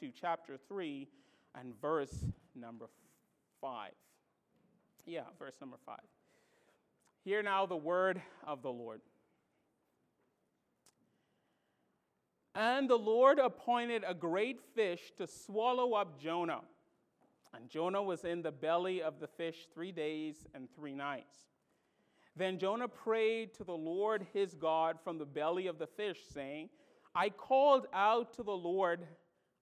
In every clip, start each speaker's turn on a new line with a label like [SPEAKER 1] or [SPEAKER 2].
[SPEAKER 1] to chapter 3 and verse number 5. Yeah, verse number 5. Hear now the word of the Lord. And the Lord appointed a great fish to swallow up Jonah. And Jonah was in the belly of the fish three days and three nights. Then Jonah prayed to the Lord his God from the belly of the fish, saying, I called out to the Lord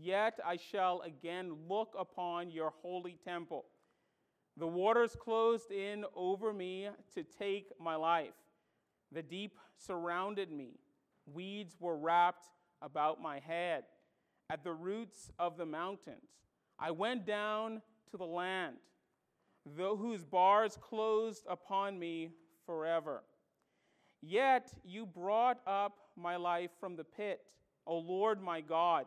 [SPEAKER 1] yet I shall again look upon your holy temple. The waters closed in over me to take my life. The deep surrounded me. Weeds were wrapped about my head at the roots of the mountains. I went down to the land, though whose bars closed upon me forever. Yet you brought up my life from the pit, O Lord my God.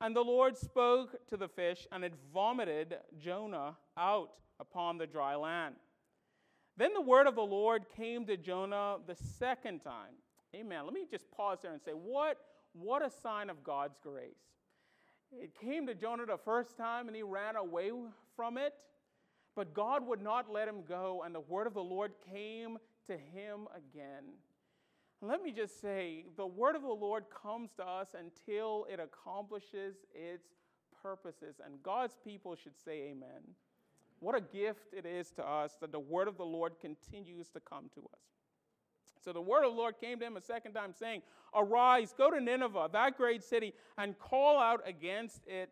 [SPEAKER 1] And the Lord spoke to the fish, and it vomited Jonah out upon the dry land. Then the word of the Lord came to Jonah the second time. Amen. Let me just pause there and say, what, what a sign of God's grace. It came to Jonah the first time, and he ran away from it. But God would not let him go, and the word of the Lord came to him again. Let me just say the word of the Lord comes to us until it accomplishes its purposes, and God's people should say amen. What a gift it is to us that the word of the Lord continues to come to us. So the word of the Lord came to him a second time, saying, Arise, go to Nineveh, that great city, and call out against it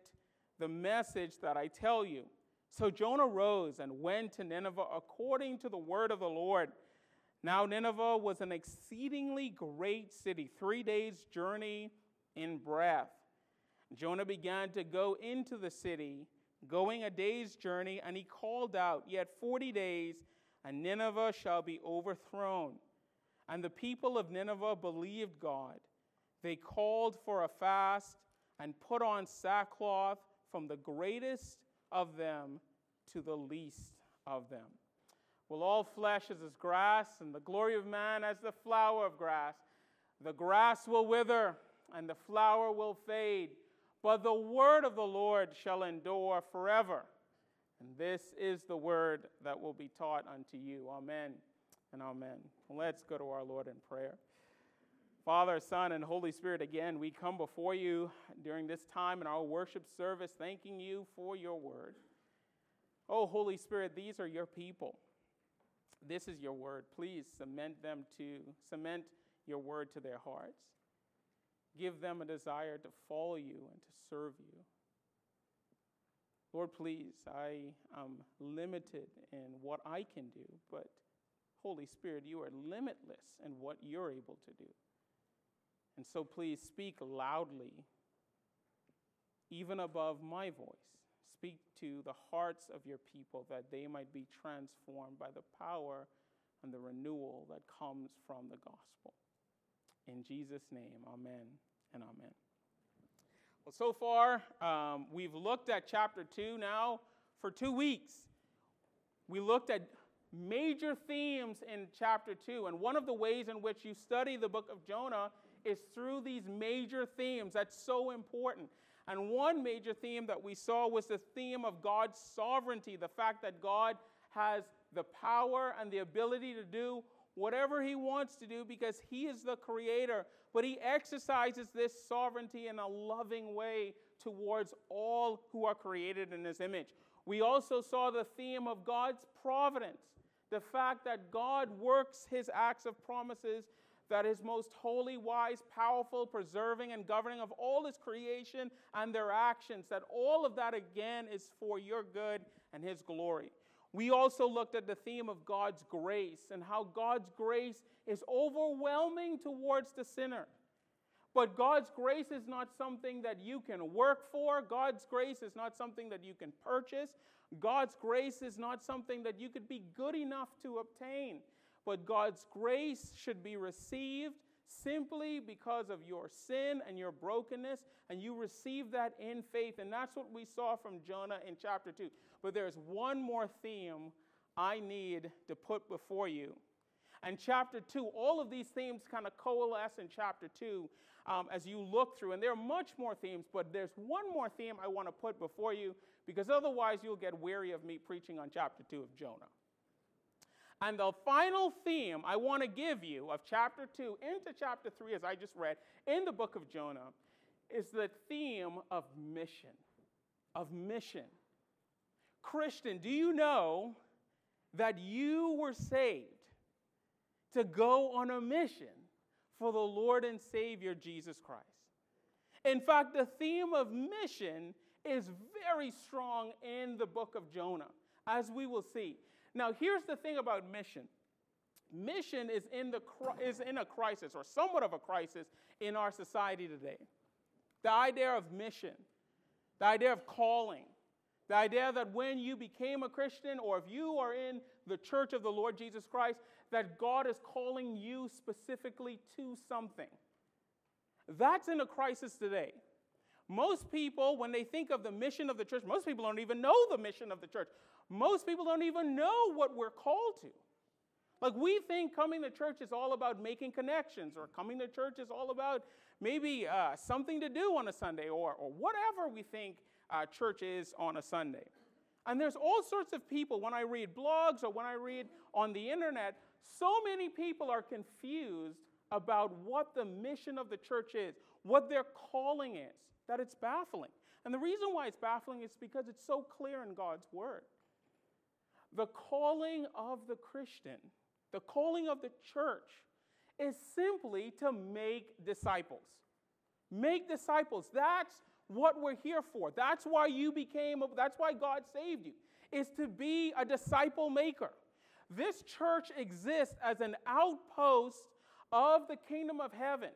[SPEAKER 1] the message that I tell you. So Jonah rose and went to Nineveh according to the word of the Lord. Now, Nineveh was an exceedingly great city, three days' journey in breadth. Jonah began to go into the city, going a day's journey, and he called out, Yet 40 days, and Nineveh shall be overthrown. And the people of Nineveh believed God. They called for a fast and put on sackcloth from the greatest of them to the least of them. Well, all flesh is as grass, and the glory of man as the flower of grass. The grass will wither, and the flower will fade, but the word of the Lord shall endure forever. And this is the word that will be taught unto you. Amen and amen. Let's go to our Lord in prayer. Father, Son, and Holy Spirit, again, we come before you during this time in our worship service, thanking you for your word. Oh, Holy Spirit, these are your people. This is your word. Please cement them to, cement your word to their hearts. Give them a desire to follow you and to serve you. Lord, please, I am limited in what I can do, but Holy Spirit, you are limitless in what you're able to do. And so please speak loudly, even above my voice speak to the hearts of your people that they might be transformed by the power and the renewal that comes from the gospel. In Jesus' name, amen and amen. Well, so far, um, we've looked at chapter 2 now for two weeks. We looked at major themes in chapter 2, and one of the ways in which you study the book of Jonah is through these major themes. That's so important. And one major theme that we saw was the theme of God's sovereignty, the fact that God has the power and the ability to do whatever he wants to do because he is the creator, but he exercises this sovereignty in a loving way towards all who are created in his image. We also saw the theme of God's providence, The fact that God works his acts of promises, that is most holy, wise, powerful, preserving, and governing of all his creation and their actions, that all of that again is for your good and his glory. We also looked at the theme of God's grace and how God's grace is overwhelming towards the sinner. But God's grace is not something that you can work for. God's grace is not something that you can purchase. God's grace is not something that you could be good enough to obtain. But God's grace should be received simply because of your sin and your brokenness, and you receive that in faith. And that's what we saw from Jonah in chapter 2. But there's one more theme I need to put before you. And chapter 2, all of these themes kind of coalesce in chapter 2 um, as you look through. And there are much more themes, but there's one more theme I want to put before you because otherwise you'll get weary of me preaching on chapter 2 of Jonah. And the final theme I want to give you of chapter 2 into chapter 3, as I just read in the book of Jonah, is the theme of mission. Of mission. Christian, do you know that you were saved to go on a mission for the Lord and Savior Jesus Christ? In fact, the theme of mission is very strong in the book of Jonah, as we will see. Now, here's the thing about mission mission is in, the, is in a crisis, or somewhat of a crisis, in our society today. The idea of mission, the idea of calling, the idea that when you became a Christian, or if you are in the church of the Lord Jesus Christ, that God is calling you specifically to something. That's in a crisis today. Most people, when they think of the mission of the church, most people don't even know the mission of the church. Most people don't even know what we're called to. Like, we think coming to church is all about making connections, or coming to church is all about maybe uh, something to do on a Sunday, or, or whatever we think uh, church is on a Sunday. And there's all sorts of people, when I read blogs or when I read on the internet, so many people are confused about what the mission of the church is, what their calling is that it's baffling. And the reason why it's baffling is because it's so clear in God's word. The calling of the Christian, the calling of the church, is simply to make disciples. Make disciples. That's what we're here for. That's why you became, that's why God saved you, is to be a disciple maker. This church exists as an outpost of the kingdom of heaven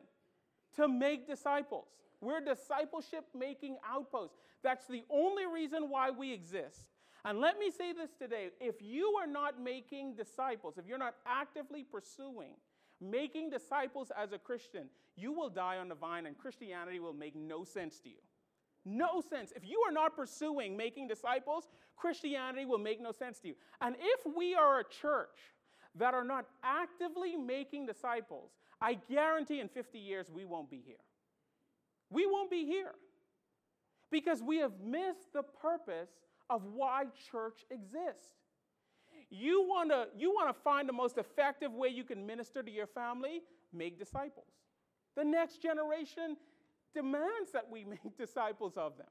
[SPEAKER 1] to make disciples. We're discipleship making outposts. That's the only reason why we exist. And let me say this today if you are not making disciples, if you're not actively pursuing making disciples as a Christian, you will die on the vine and Christianity will make no sense to you. No sense. If you are not pursuing making disciples, Christianity will make no sense to you. And if we are a church that are not actively making disciples, I guarantee in 50 years we won't be here we won't be here because we have missed the purpose of why church exists. You want to you want to find the most effective way you can minister to your family? Make disciples. The next generation demands that we make disciples of them.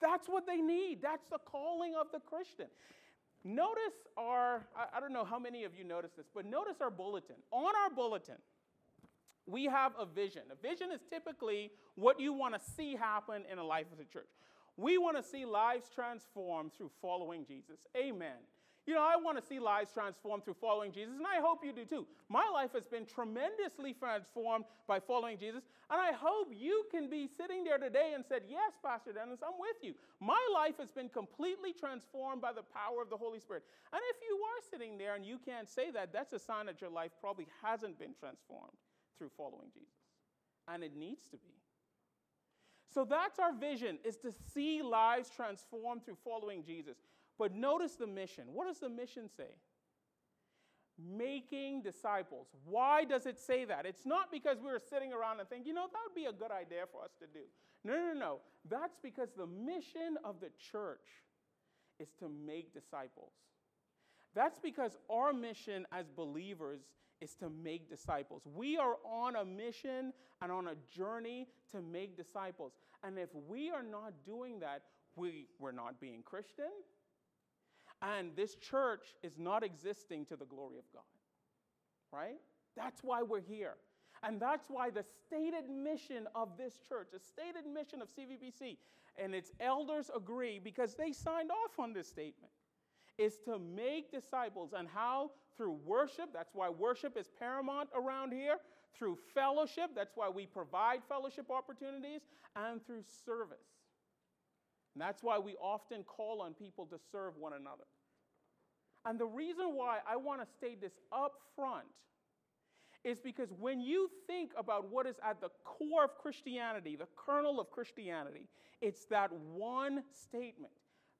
[SPEAKER 1] That's what they need. That's the calling of the Christian. Notice our, I, I don't know how many of you noticed this, but notice our bulletin. On our bulletin, we have a vision. A vision is typically what you want to see happen in a life of the church. We want to see lives transformed through following Jesus. Amen. You know, I want to see lives transformed through following Jesus, and I hope you do too. My life has been tremendously transformed by following Jesus, and I hope you can be sitting there today and said, Yes, Pastor Dennis, I'm with you. My life has been completely transformed by the power of the Holy Spirit. And if you are sitting there and you can't say that, that's a sign that your life probably hasn't been transformed through following Jesus. And it needs to be. So that's our vision is to see lives transformed through following Jesus. But notice the mission. What does the mission say? Making disciples. Why does it say that? It's not because we were sitting around and thinking, you know, that would be a good idea for us to do. No, no, no. That's because the mission of the church is to make disciples. That's because our mission as believers is to make disciples. We are on a mission and on a journey to make disciples. And if we are not doing that, we, we're not being Christian. And this church is not existing to the glory of God. Right? That's why we're here. And that's why the stated mission of this church, the stated mission of CVBC, and its elders agree because they signed off on this statement, is to make disciples. And how? Through worship. That's why worship is paramount around here. Through fellowship. That's why we provide fellowship opportunities. And through service. And that's why we often call on people to serve one another. And the reason why I want to state this up front is because when you think about what is at the core of Christianity, the kernel of Christianity, it's that one statement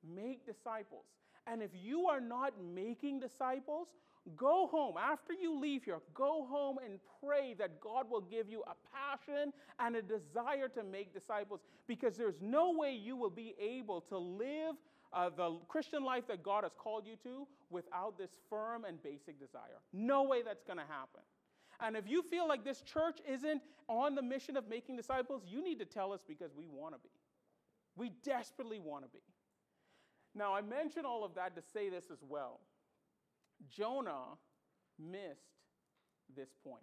[SPEAKER 1] make disciples. And if you are not making disciples, go home. After you leave here, go home and pray that God will give you a passion and a desire to make disciples because there's no way you will be able to live uh, the Christian life that God has called you to without this firm and basic desire. No way that's going to happen. And if you feel like this church isn't on the mission of making disciples, you need to tell us because we want to be. We desperately want to be. Now, I mention all of that to say this as well. Jonah missed this point.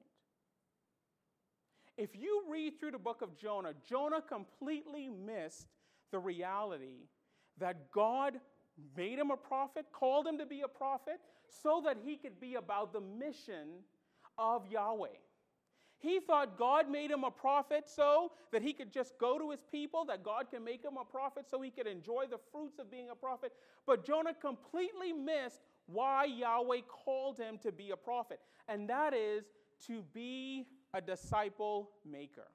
[SPEAKER 1] If you read through the book of Jonah, Jonah completely missed the reality that God made him a prophet, called him to be a prophet, so that he could be about the mission of Yahweh. He thought God made him a prophet so that he could just go to his people, that God can make him a prophet so he could enjoy the fruits of being a prophet. But Jonah completely missed why Yahweh called him to be a prophet, and that is to be a disciple maker.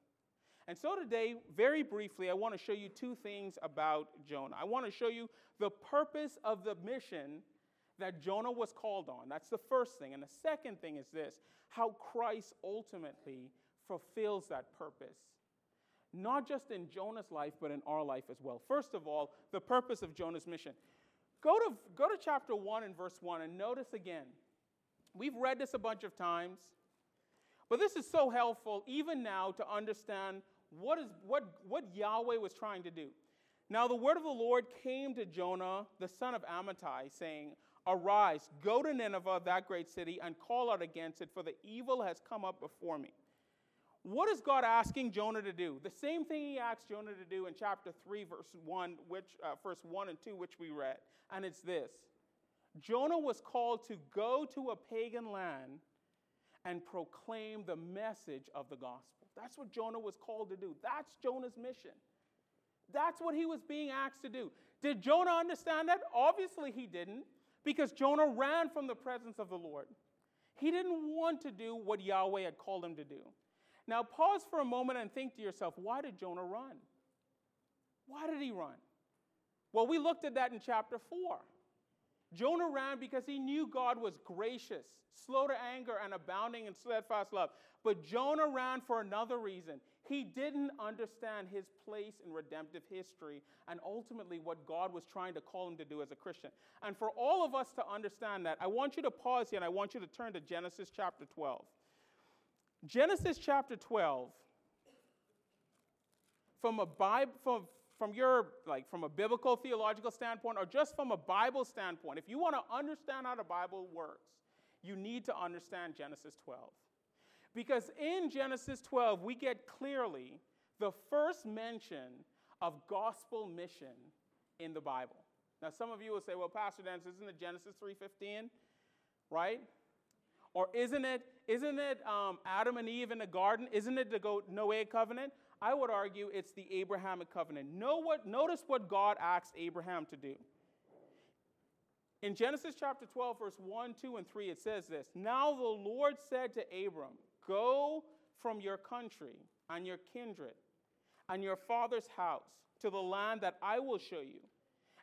[SPEAKER 1] And so today, very briefly, I want to show you two things about Jonah. I want to show you the purpose of the mission that Jonah was called on. That's the first thing. And the second thing is this how Christ ultimately fulfills that purpose. Not just in Jonah's life, but in our life as well. First of all, the purpose of Jonah's mission. Go to, go to chapter 1 and verse 1 and notice again. We've read this a bunch of times, but this is so helpful even now to understand what, is, what, what Yahweh was trying to do. Now, the word of the Lord came to Jonah, the son of Amittai, saying, Arise, go to Nineveh, that great city, and call out against it, for the evil has come up before me. What is God asking Jonah to do? The same thing he asked Jonah to do in chapter 3, verse 1, which, uh, verse 1 and 2, which we read. And it's this Jonah was called to go to a pagan land and proclaim the message of the gospel. That's what Jonah was called to do. That's Jonah's mission. That's what he was being asked to do. Did Jonah understand that? Obviously, he didn't because Jonah ran from the presence of the Lord. He didn't want to do what Yahweh had called him to do. Now, pause for a moment and think to yourself why did Jonah run? Why did he run? Well, we looked at that in chapter 4. Jonah ran because he knew God was gracious, slow to anger, and abounding in steadfast love. But Jonah ran for another reason. He didn't understand his place in redemptive history and ultimately what God was trying to call him to do as a Christian. And for all of us to understand that, I want you to pause here and I want you to turn to Genesis chapter 12. Genesis chapter 12, from a Bible, from, from your, like, from a biblical theological standpoint or just from a Bible standpoint, if you want to understand how the Bible works, you need to understand Genesis 12. Because in Genesis 12, we get clearly the first mention of gospel mission in the Bible. Now, some of you will say, well, Pastor Dan, isn't it Genesis 3.15, right? Or isn't it, isn't it um, Adam and Eve in the garden? Isn't it the Noahic covenant? I would argue it's the Abrahamic covenant. Know what, notice what God asked Abraham to do. In Genesis chapter 12, verse 1, 2, and 3, it says this Now the Lord said to Abram, Go from your country and your kindred and your father's house to the land that I will show you,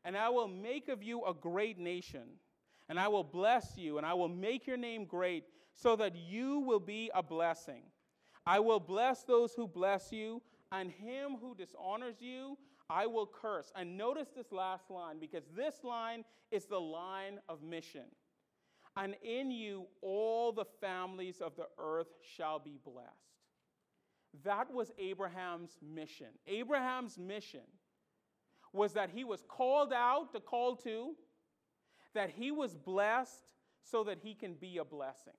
[SPEAKER 1] and I will make of you a great nation, and I will bless you, and I will make your name great, so that you will be a blessing. I will bless those who bless you, and him who dishonors you, I will curse. And notice this last line, because this line is the line of mission and in you all the families of the earth shall be blessed. That was Abraham's mission. Abraham's mission was that he was called out to call to, that he was blessed so that he can be a blessing.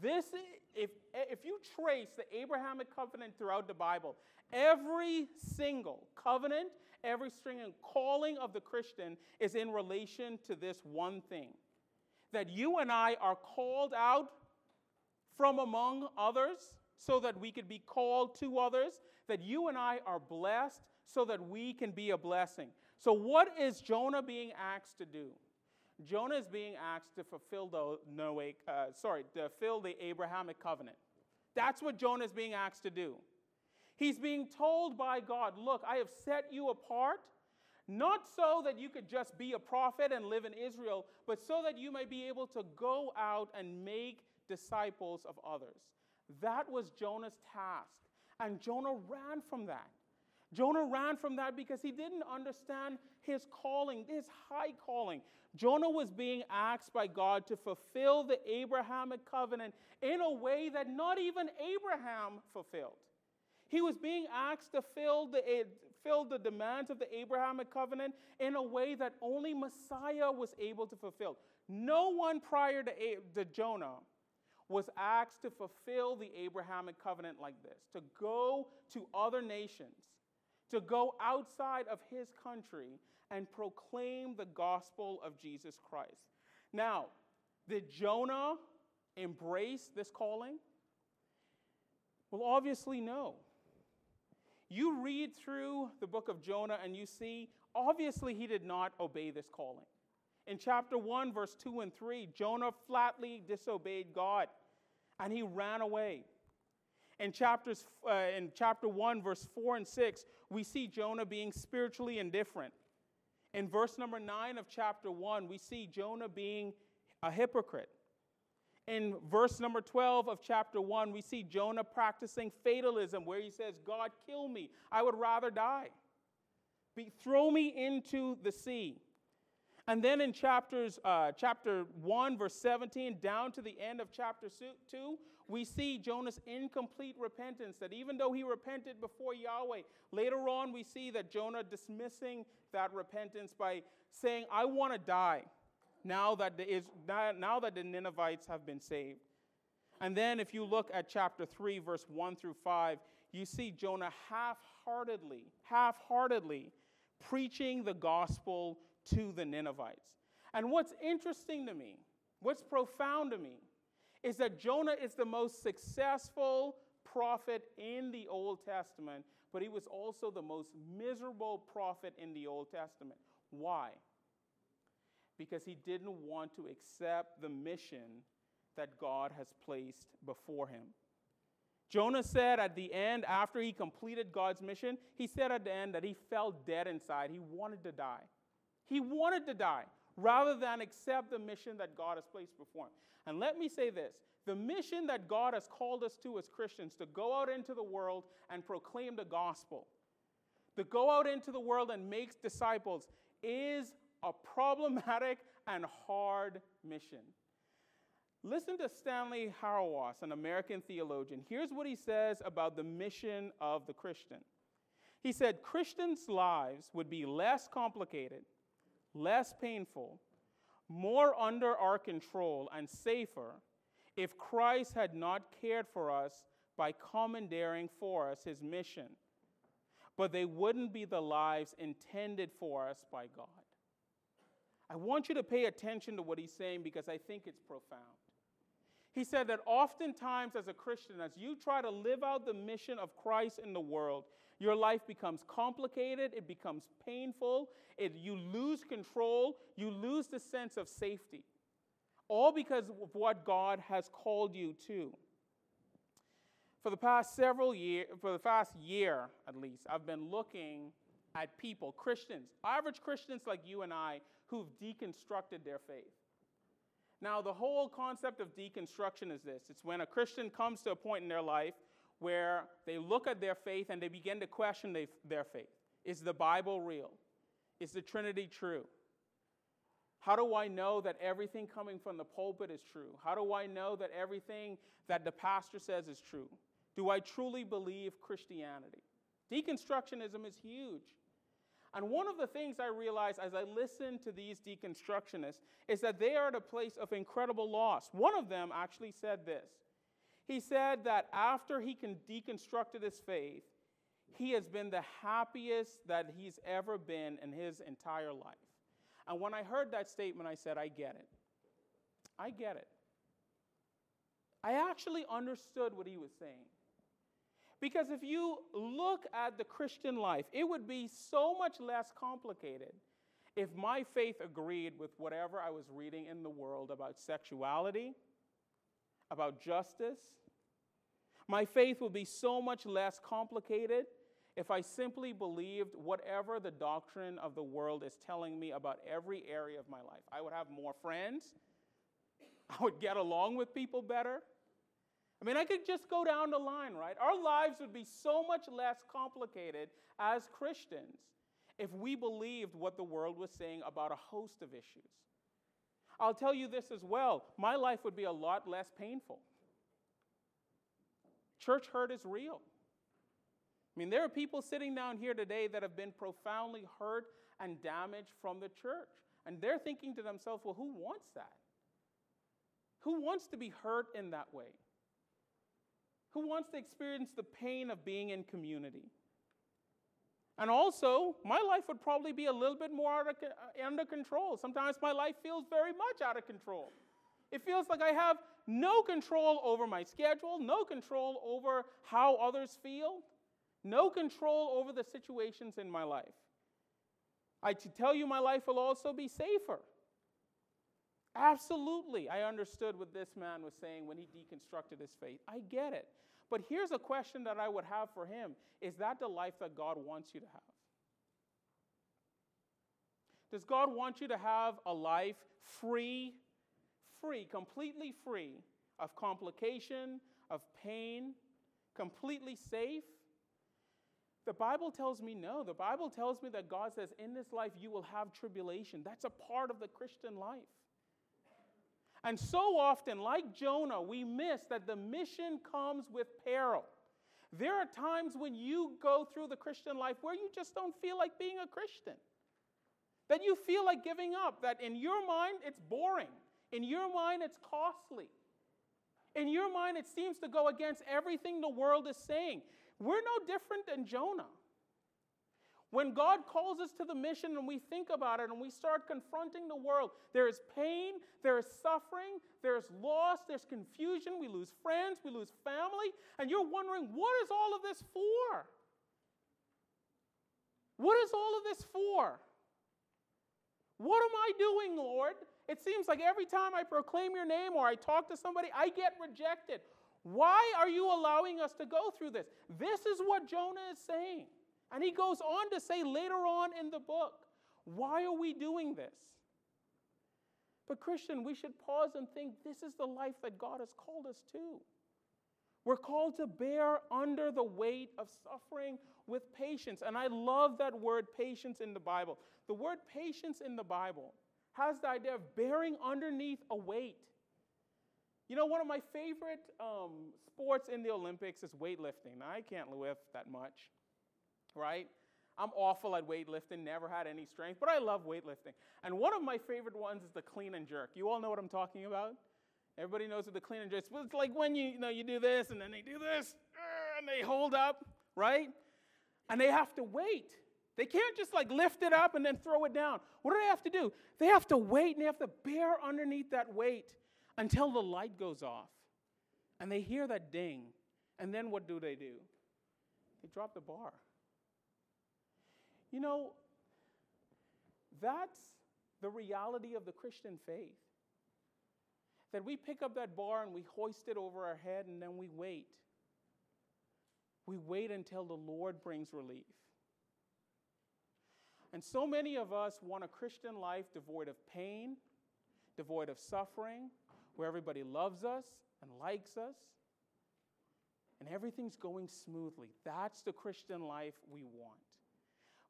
[SPEAKER 1] This, if, if you trace the Abrahamic covenant throughout the Bible, every single covenant, every single calling of the Christian is in relation to this one thing that you and I are called out from among others so that we could be called to others, that you and I are blessed so that we can be a blessing. So, what is Jonah being asked to do? Jonah is being asked to fulfill the Noah, uh, sorry, to the Abrahamic covenant. That's what Jonah is being asked to do. He's being told by God, Look, I have set you apart, not so that you could just be a prophet and live in Israel, but so that you may be able to go out and make disciples of others. That was Jonah's task. And Jonah ran from that. Jonah ran from that because he didn't understand his calling, his high calling. Jonah was being asked by God to fulfill the Abrahamic covenant in a way that not even Abraham fulfilled. He was being asked to fill the, eh, fill the demands of the Abrahamic covenant in a way that only Messiah was able to fulfill. No one prior to, to Jonah was asked to fulfill the Abrahamic covenant like this to go to other nations, to go outside of his country and proclaim the gospel of Jesus Christ. Now, did Jonah embrace this calling? Well, obviously, no. You read through the book of Jonah and you see, obviously, he did not obey this calling. In chapter 1, verse 2 and 3, Jonah flatly disobeyed God and he ran away. In, chapters, uh, in chapter 1, verse 4 and 6, we see Jonah being spiritually indifferent. In verse number 9 of chapter 1, we see Jonah being a hypocrite. In verse number 12 of chapter 1, we see Jonah practicing fatalism, where he says, God, kill me. I would rather die. Be, throw me into the sea. And then in chapters, uh, chapter 1, verse 17, down to the end of chapter 2, we see Jonah's incomplete repentance. That even though he repented before Yahweh, later on we see that Jonah dismissing that repentance by saying, I want to die now that, the, now that the Ninevites have been saved. And then if you look at chapter 3, verse 1 through 5, you see Jonah half heartedly, half heartedly preaching the gospel to the Ninevites. And what's interesting to me, what's profound to me, is that Jonah is the most successful prophet in the Old Testament, but he was also the most miserable prophet in the Old Testament. Why? Because he didn't want to accept the mission that God has placed before him. Jonah said at the end, after he completed God's mission, he said at the end that he felt dead inside. He wanted to die. He wanted to die rather than accept the mission that God has placed before him. And let me say this the mission that God has called us to as Christians to go out into the world and proclaim the gospel, to go out into the world and make disciples, is a problematic and hard mission. Listen to Stanley Hauerwas, an American theologian. Here's what he says about the mission of the Christian. He said, Christians' lives would be less complicated, less painful, more under our control, and safer if Christ had not cared for us by commandeering for us his mission. But they wouldn't be the lives intended for us by God. I want you to pay attention to what he's saying because I think it's profound. He said that oftentimes, as a Christian, as you try to live out the mission of Christ in the world, your life becomes complicated, it becomes painful, it, you lose control, you lose the sense of safety. All because of what God has called you to. For the past several years, for the past year at least, I've been looking at people, Christians, average Christians like you and I, who've deconstructed their faith. Now, the whole concept of deconstruction is this it's when a Christian comes to a point in their life where they look at their faith and they begin to question they, their faith. Is the Bible real? Is the Trinity true? How do I know that everything coming from the pulpit is true? How do I know that everything that the pastor says is true? Do I truly believe Christianity? Deconstructionism is huge. And one of the things I realized as I listened to these deconstructionists is that they are at a place of incredible loss. One of them actually said this. He said that after he deconstructed his faith, he has been the happiest that he's ever been in his entire life. And when I heard that statement, I said, I get it. I get it. I actually understood what he was saying. Because if you look at the Christian life, it would be so much less complicated if my faith agreed with whatever I was reading in the world about sexuality, about justice. My faith would be so much less complicated if I simply believed whatever the doctrine of the world is telling me about every area of my life. I would have more friends. I would get along with people better. I mean, I could just go down the line, right? Our lives would be so much less complicated as Christians if we believed what the world was saying about a host of issues. I'll tell you this as well my life would be a lot less painful. Church hurt is real. I mean, there are people sitting down here today that have been profoundly hurt and damaged from the church. And they're thinking to themselves, well, who wants that? Who wants to be hurt in that way? Who wants to experience the pain of being in community? And also, my life would probably be a little bit more of, uh, under control. Sometimes my life feels very much out of control. It feels like I have no control over my schedule, no control over how others feel, no control over the situations in my life. I to tell you my life will also be safer. Absolutely, I understood what this man was saying when he deconstructed his faith. I get it. But here's a question that I would have for him Is that the life that God wants you to have? Does God want you to have a life free, free, completely free of complication, of pain, completely safe? The Bible tells me no. The Bible tells me that God says, in this life you will have tribulation. That's a part of the Christian life. And so often, like Jonah, we miss that the mission comes with peril. There are times when you go through the Christian life where you just don't feel like being a Christian. That you feel like giving up, that in your mind it's boring, in your mind it's costly. In your mind, it seems to go against everything the world is saying. We're no different than Jonah. When God calls us to the mission and we think about it and we start confronting the world, there is pain, there is suffering, there's loss, there's confusion. We lose friends, we lose family, and you're wondering, what is all of this for? What is all of this for? What am I doing, Lord? It seems like every time I proclaim your name or I talk to somebody, I get rejected. Why are you allowing us to go through this? This is what Jonah is saying. And he goes on to say later on in the book, why are we doing this? But, Christian, we should pause and think this is the life that God has called us to. We're called to bear under the weight of suffering with patience. And I love that word patience in the Bible. The word patience in the Bible has the idea of bearing underneath a weight. You know, one of my favorite um, sports in the Olympics is weightlifting. I can't lift that much right? I'm awful at weightlifting, never had any strength, but I love weightlifting. And one of my favorite ones is the clean and jerk. You all know what I'm talking about? Everybody knows what the clean and jerk is. It's like when you, you know you do this and then they do this uh, and they hold up, right? And they have to wait. They can't just like lift it up and then throw it down. What do they have to do? They have to wait and they have to bear underneath that weight until the light goes off. And they hear that ding. And then what do they do? They drop the bar. You know, that's the reality of the Christian faith. That we pick up that bar and we hoist it over our head and then we wait. We wait until the Lord brings relief. And so many of us want a Christian life devoid of pain, devoid of suffering, where everybody loves us and likes us, and everything's going smoothly. That's the Christian life we want.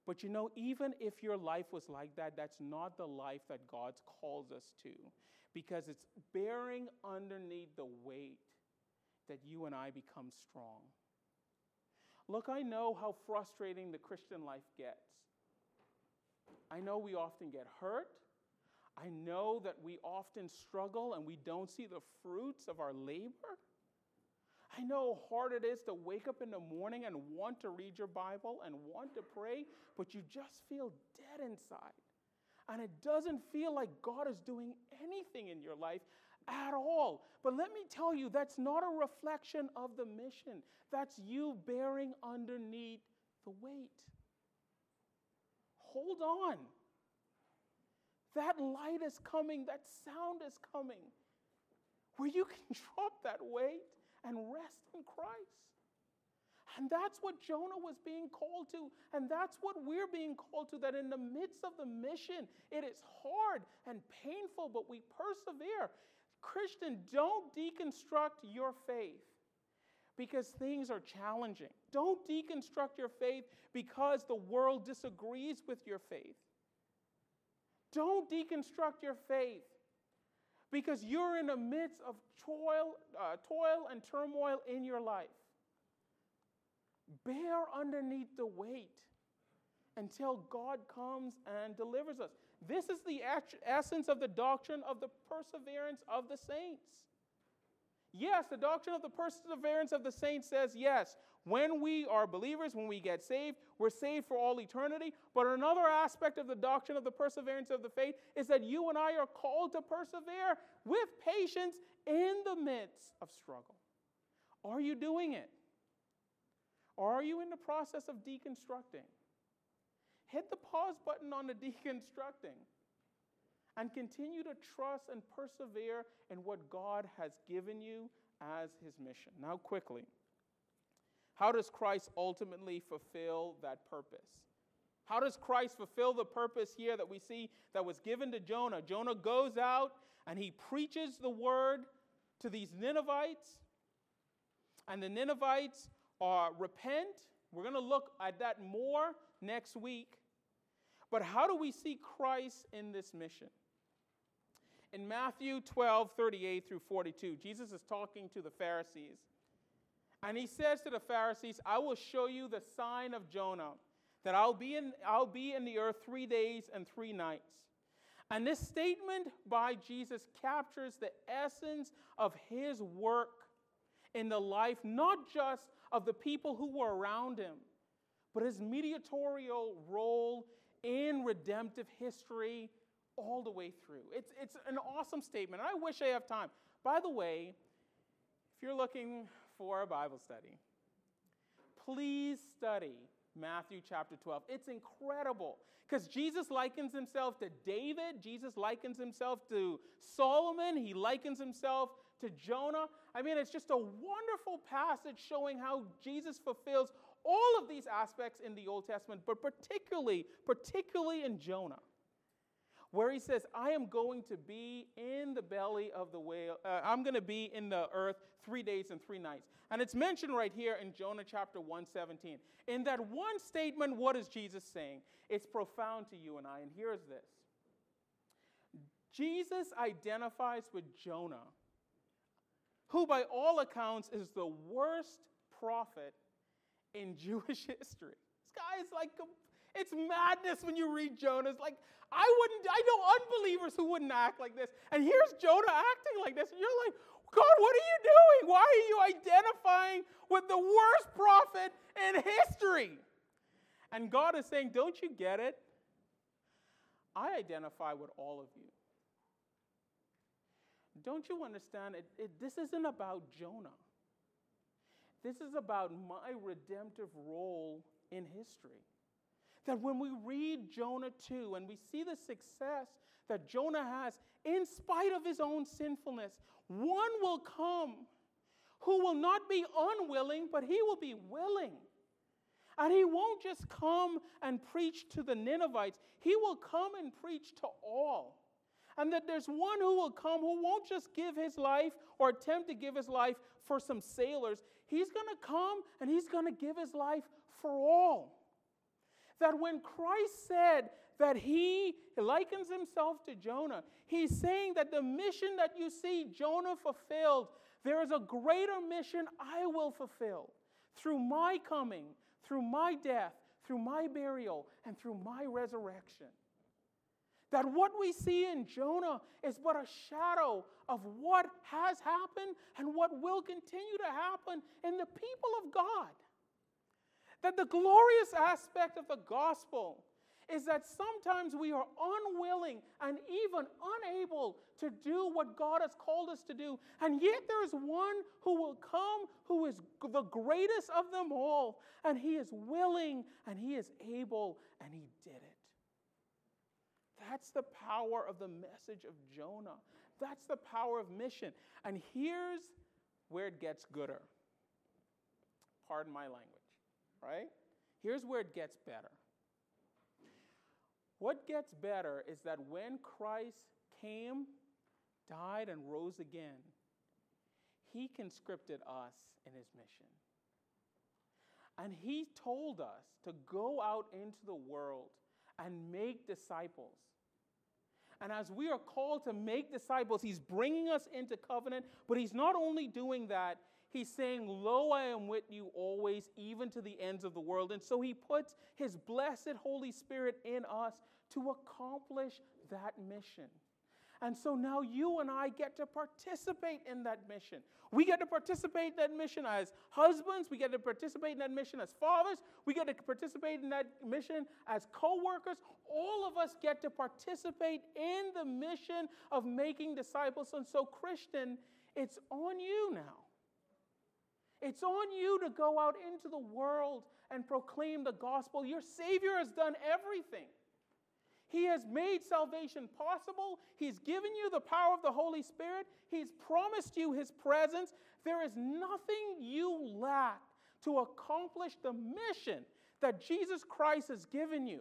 [SPEAKER 1] But you know, even if your life was like that, that's not the life that God calls us to because it's bearing underneath the weight that you and I become strong. Look, I know how frustrating the Christian life gets. I know we often get hurt. I know that we often struggle and we don't see the fruits of our labor. I know how hard it is to wake up in the morning and want to read your Bible and want to pray, but you just feel dead inside. And it doesn't feel like God is doing anything in your life at all. But let me tell you, that's not a reflection of the mission. That's you bearing underneath the weight. Hold on. That light is coming, that sound is coming, where you can drop that weight and rest in Christ. And that's what Jonah was being called to. And that's what we're being called to that in the midst of the mission, it is hard and painful, but we persevere. Christian, don't deconstruct your faith because things are challenging. Don't deconstruct your faith because the world disagrees with your faith. Don't deconstruct your faith because you're in the midst of toil, uh, toil and turmoil in your life. Bear underneath the weight until God comes and delivers us. This is the essence of the doctrine of the perseverance of the saints. Yes, the doctrine of the perseverance of the saints says, yes, when we are believers, when we get saved, we're saved for all eternity. But another aspect of the doctrine of the perseverance of the faith is that you and I are called to persevere with patience in the midst of struggle. Are you doing it? Are you in the process of deconstructing? Hit the pause button on the deconstructing and continue to trust and persevere in what God has given you as his mission. Now, quickly, how does Christ ultimately fulfill that purpose? How does Christ fulfill the purpose here that we see that was given to Jonah? Jonah goes out and he preaches the word to these Ninevites, and the Ninevites are repent. We're going to look at that more next week. But how do we see Christ in this mission? In Matthew 12, 38 through 42, Jesus is talking to the Pharisees. And he says to the Pharisees, I will show you the sign of Jonah, that I'll be in, I'll be in the earth three days and three nights. And this statement by Jesus captures the essence of his work in the life, not just of the people who were around him, but his mediatorial role in redemptive history all the way through. It's, it's an awesome statement. I wish I have time. By the way, if you're looking for a Bible study, please study Matthew chapter 12. It's incredible because Jesus likens himself to David, Jesus likens himself to Solomon, he likens himself to Jonah. I mean, it's just a wonderful passage showing how Jesus fulfills all of these aspects in the Old Testament, but particularly, particularly in Jonah, where he says, I am going to be in the belly of the whale, uh, I'm going to be in the earth three days and three nights. And it's mentioned right here in Jonah chapter 117. In that one statement, what is Jesus saying? It's profound to you and I, and here's this Jesus identifies with Jonah, who by all accounts is the worst prophet in Jewish history. This guy is like, it's madness when you read Jonah. Like, I wouldn't, I know unbelievers who wouldn't act like this. And here's Jonah acting like this. And you're like, God, what are you doing? Why are you identifying with the worst prophet in history? And God is saying, Don't you get it? I identify with all of you. Don't you understand? It, it, this isn't about Jonah. This is about my redemptive role in history. That when we read Jonah 2 and we see the success that Jonah has, in spite of his own sinfulness, one will come who will not be unwilling, but he will be willing. And he won't just come and preach to the Ninevites, he will come and preach to all. And that there's one who will come who won't just give his life or attempt to give his life for some sailors. He's going to come and he's going to give his life for all. That when Christ said that he likens himself to Jonah, he's saying that the mission that you see Jonah fulfilled, there is a greater mission I will fulfill through my coming, through my death, through my burial, and through my resurrection. That what we see in Jonah is but a shadow of what has happened and what will continue to happen in the people of God. That the glorious aspect of the gospel is that sometimes we are unwilling and even unable to do what God has called us to do. And yet there is one who will come who is the greatest of them all. And he is willing and he is able and he did it. That's the power of the message of Jonah. That's the power of mission. And here's where it gets gooder. Pardon my language, right? Here's where it gets better. What gets better is that when Christ came, died, and rose again, he conscripted us in his mission. And he told us to go out into the world and make disciples. And as we are called to make disciples, he's bringing us into covenant, but he's not only doing that, he's saying, Lo, I am with you always, even to the ends of the world. And so he puts his blessed Holy Spirit in us to accomplish that mission. And so now you and I get to participate in that mission. We get to participate in that mission as husbands, we get to participate in that mission as fathers, we get to participate in that mission as co-workers. All of us get to participate in the mission of making disciples. And so Christian, it's on you now. It's on you to go out into the world and proclaim the gospel. Your Savior has done everything. He has made salvation possible. He's given you the power of the Holy Spirit. He's promised you His presence. There is nothing you lack to accomplish the mission that Jesus Christ has given you.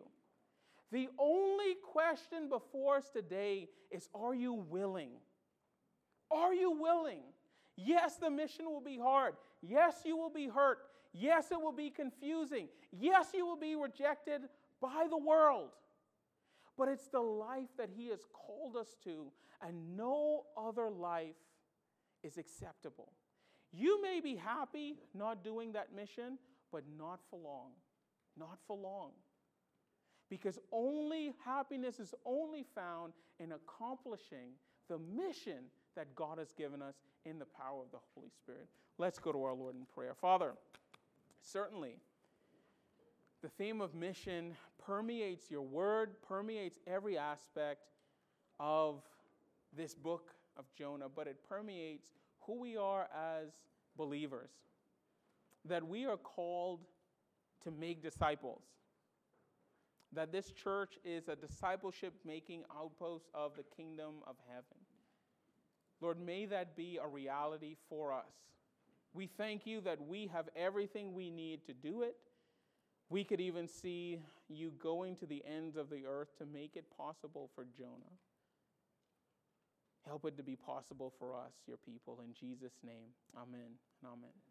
[SPEAKER 1] The only question before us today is Are you willing? Are you willing? Yes, the mission will be hard. Yes, you will be hurt. Yes, it will be confusing. Yes, you will be rejected by the world but it's the life that He has called us to, and no other life is acceptable. You may be happy not doing that mission, but not for long. Not for long. Because only happiness is only found in accomplishing the mission that God has given us in the power of the Holy Spirit. Let's go to our Lord in prayer. Father, certainly the theme of mission permeates your word, permeates every aspect of this book of Jonah, but it permeates who we are as believers. That we are called to make disciples. That this church is a discipleship making outpost of the kingdom of heaven. Lord, may that be a reality for us. We thank you that we have everything we need to do it. We could even see you going to the ends of the earth to make it possible for Jonah. Help it to be possible for us, your people. In Jesus' name, amen and amen.